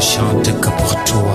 ne chante que pour toi.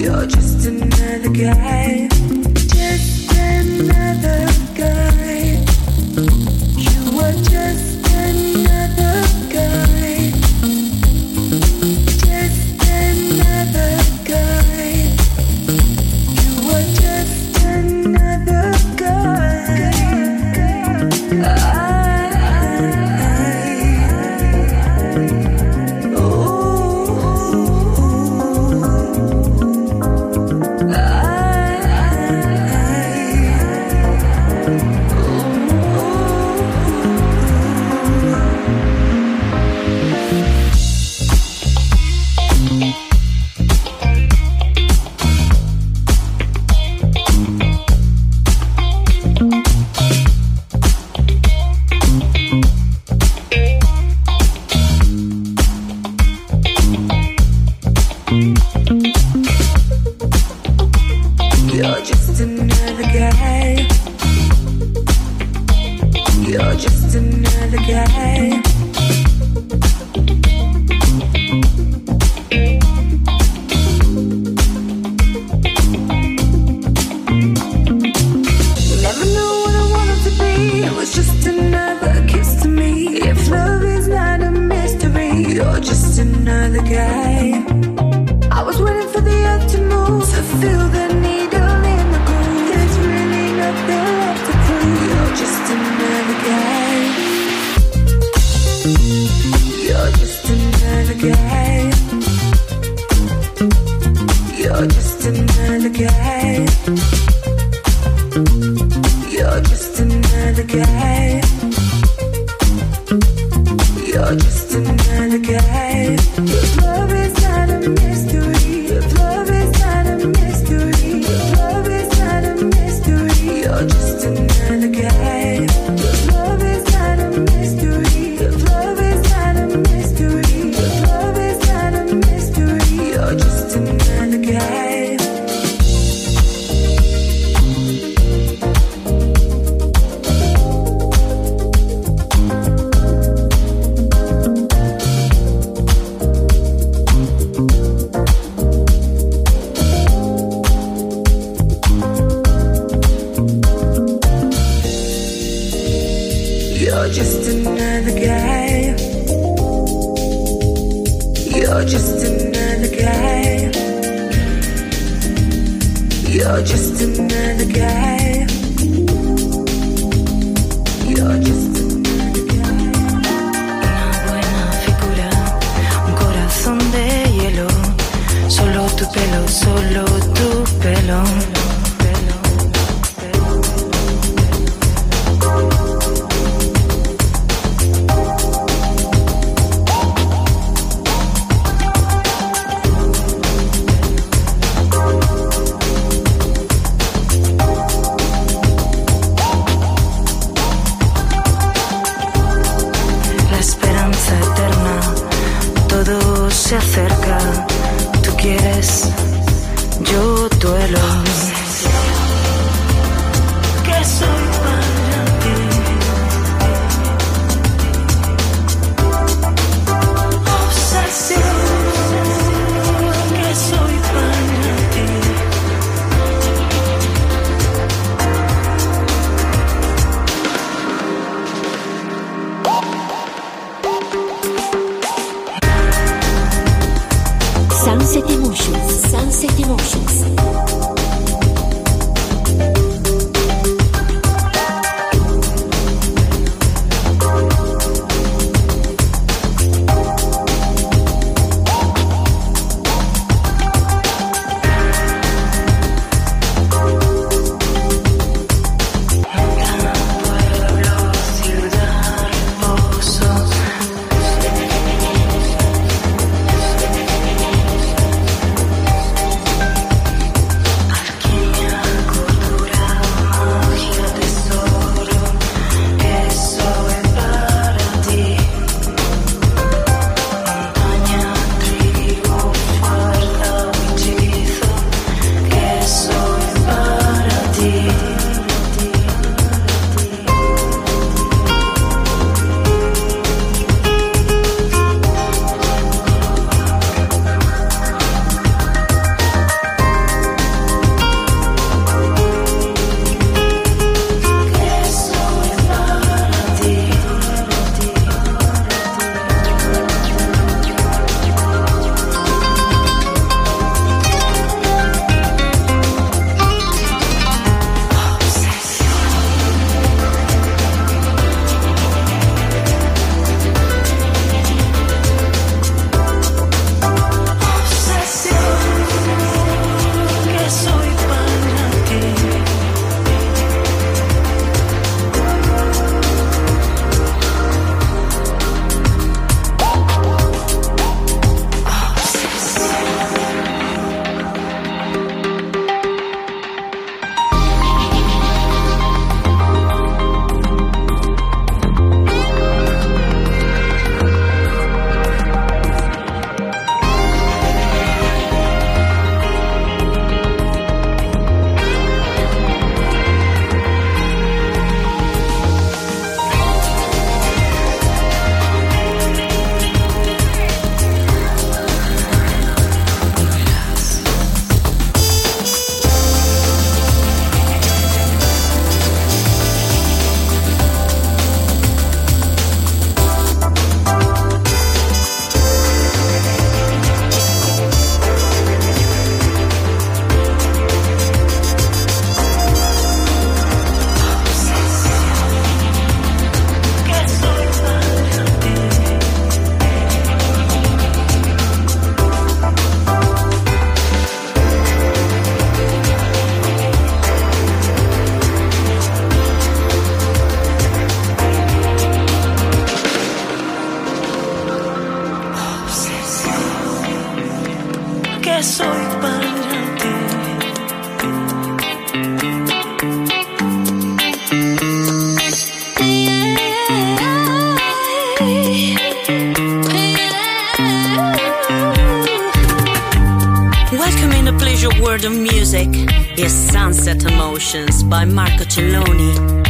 You're just another guy. que soy para ti. Welcome in the pleasure world of music is Sunset Emotions by Marco Celloni.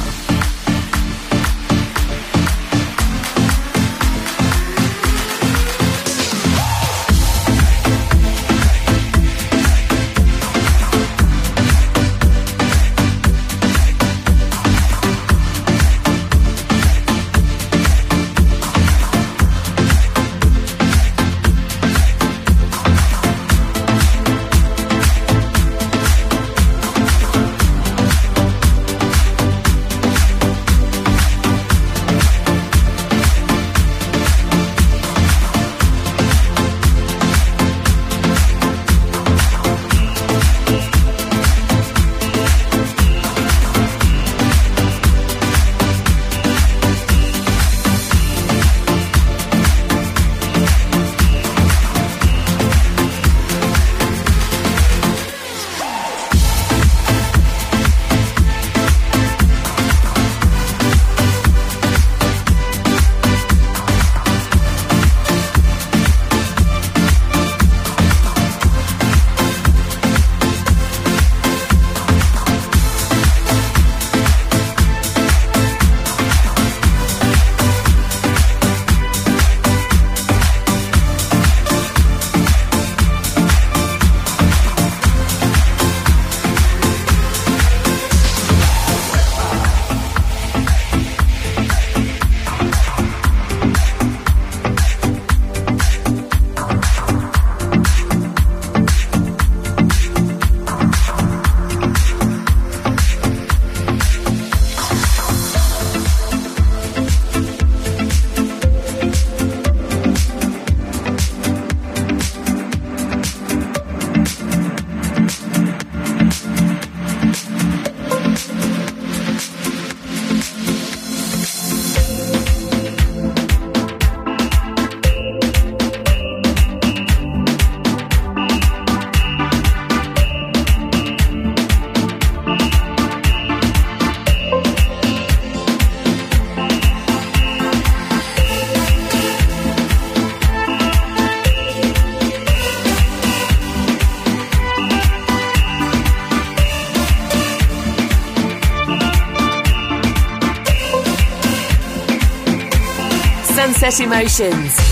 Emotions.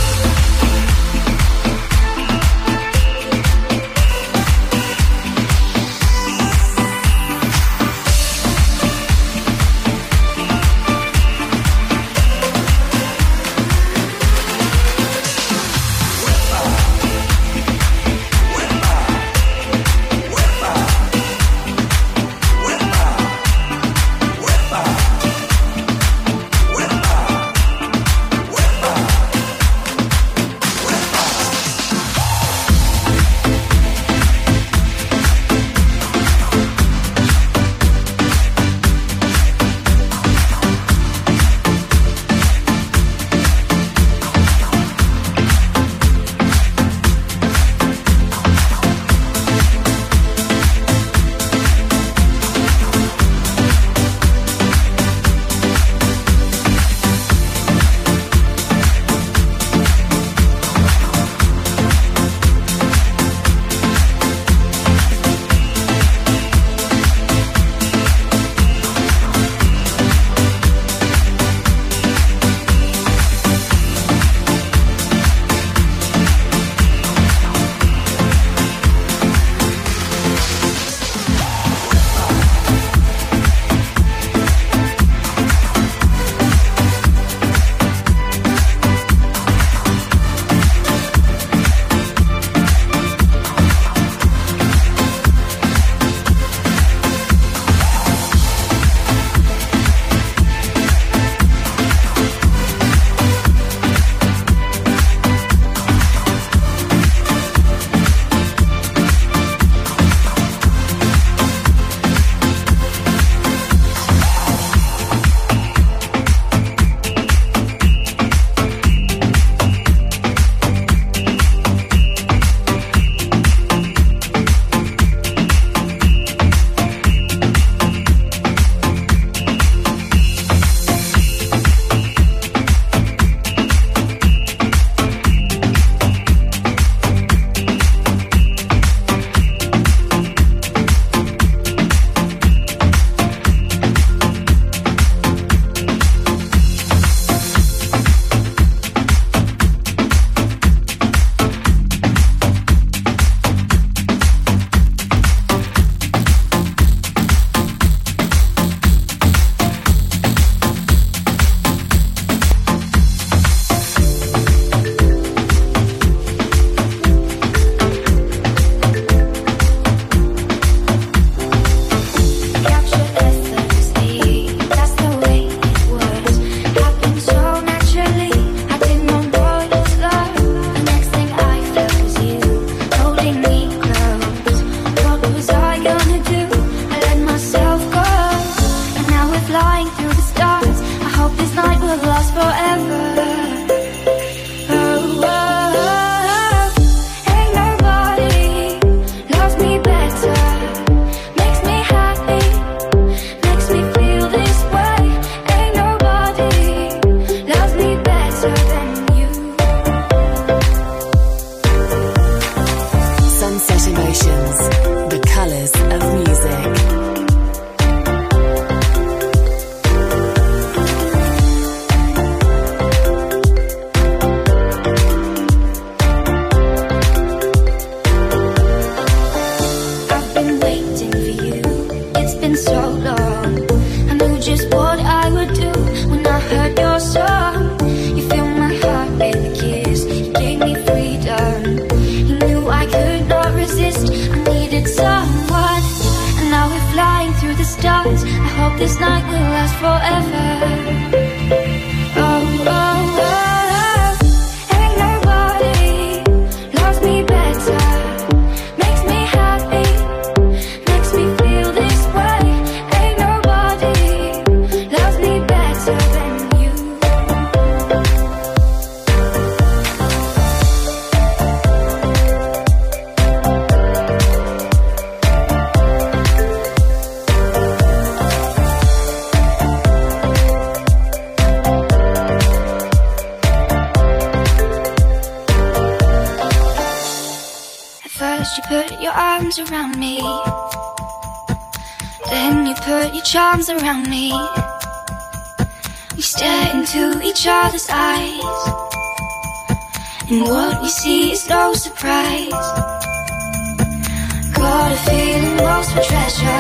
treasure.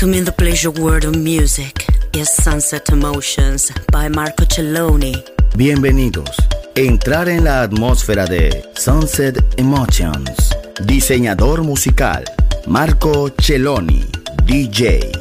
Welcome in the pleasure world of music is Sunset Emotions by Marco Celloni. Bienvenidos. Entrar en la atmósfera de Sunset Emotions. Diseñador musical Marco Celloni, DJ.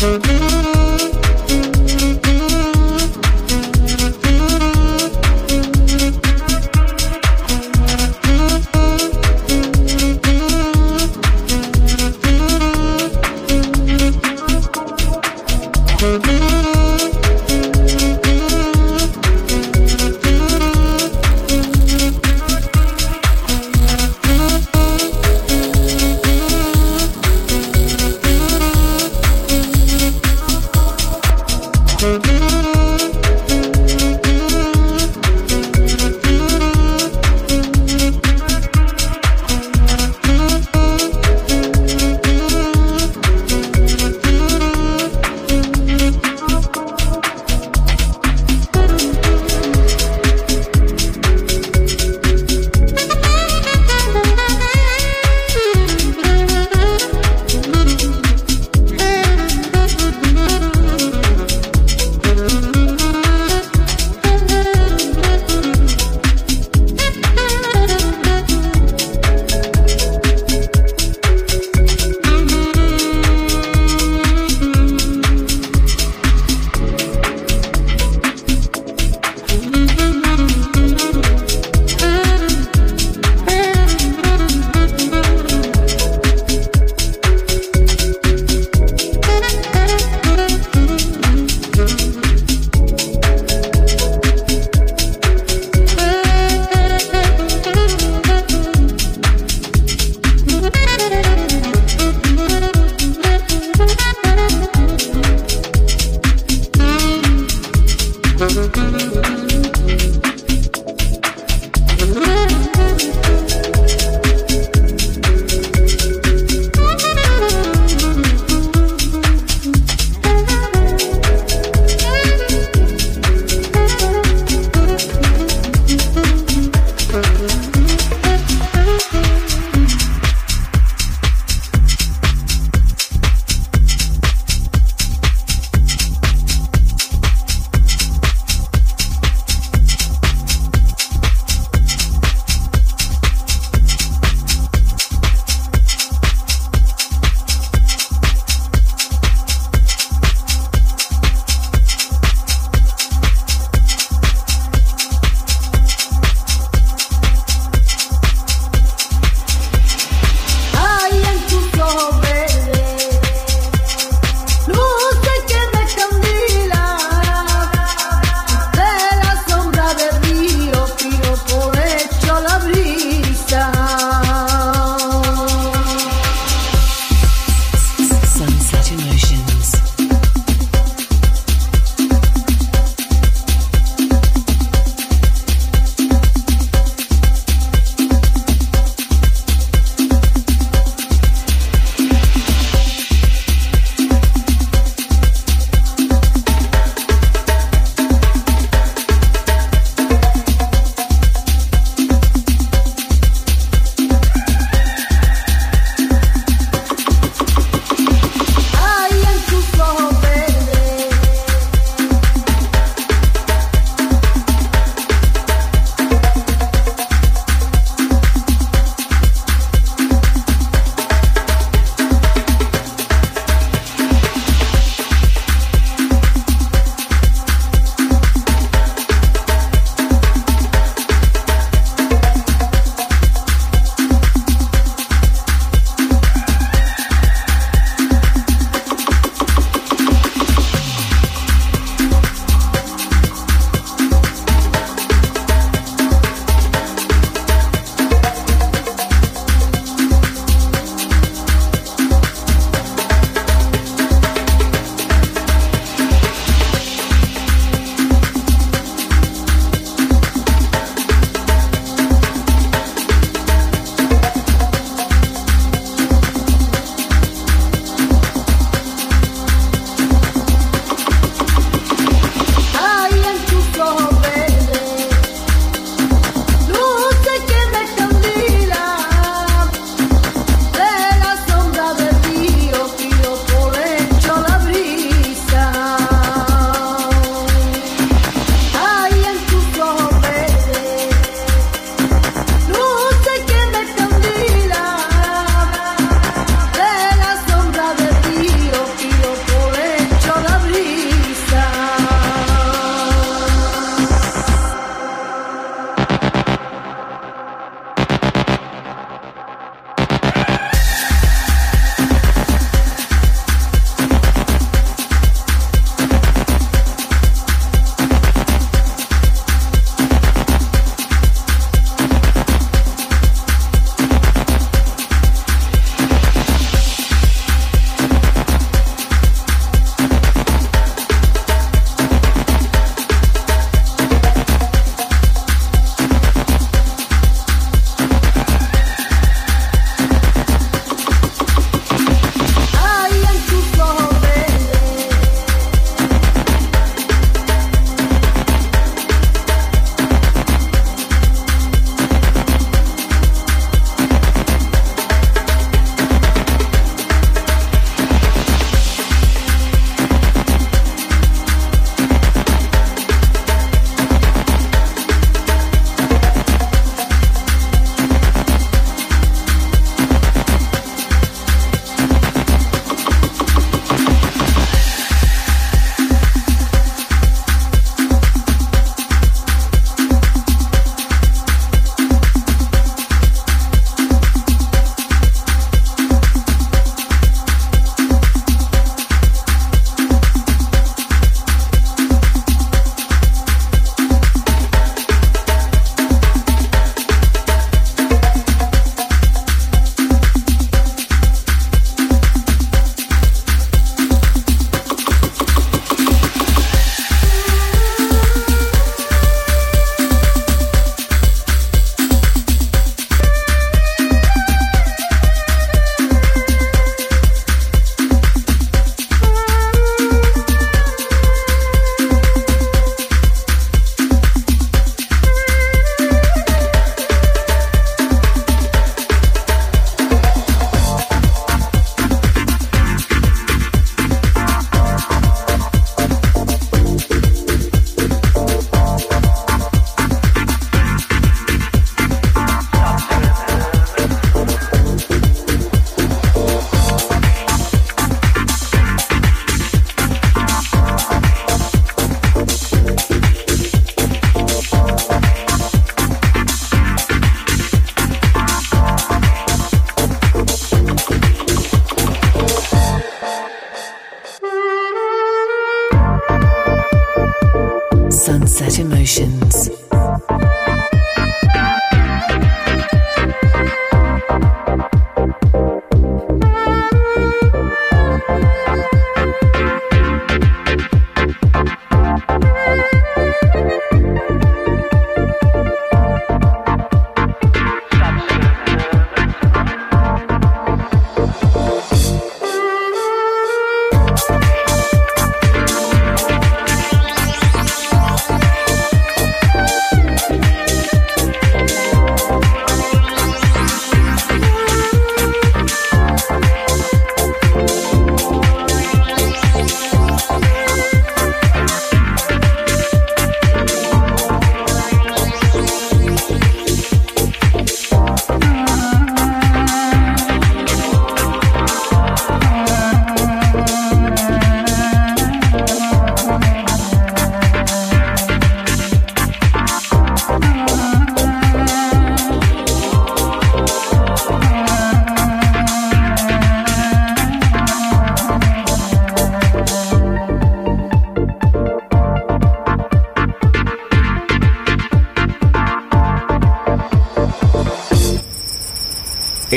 Thank you.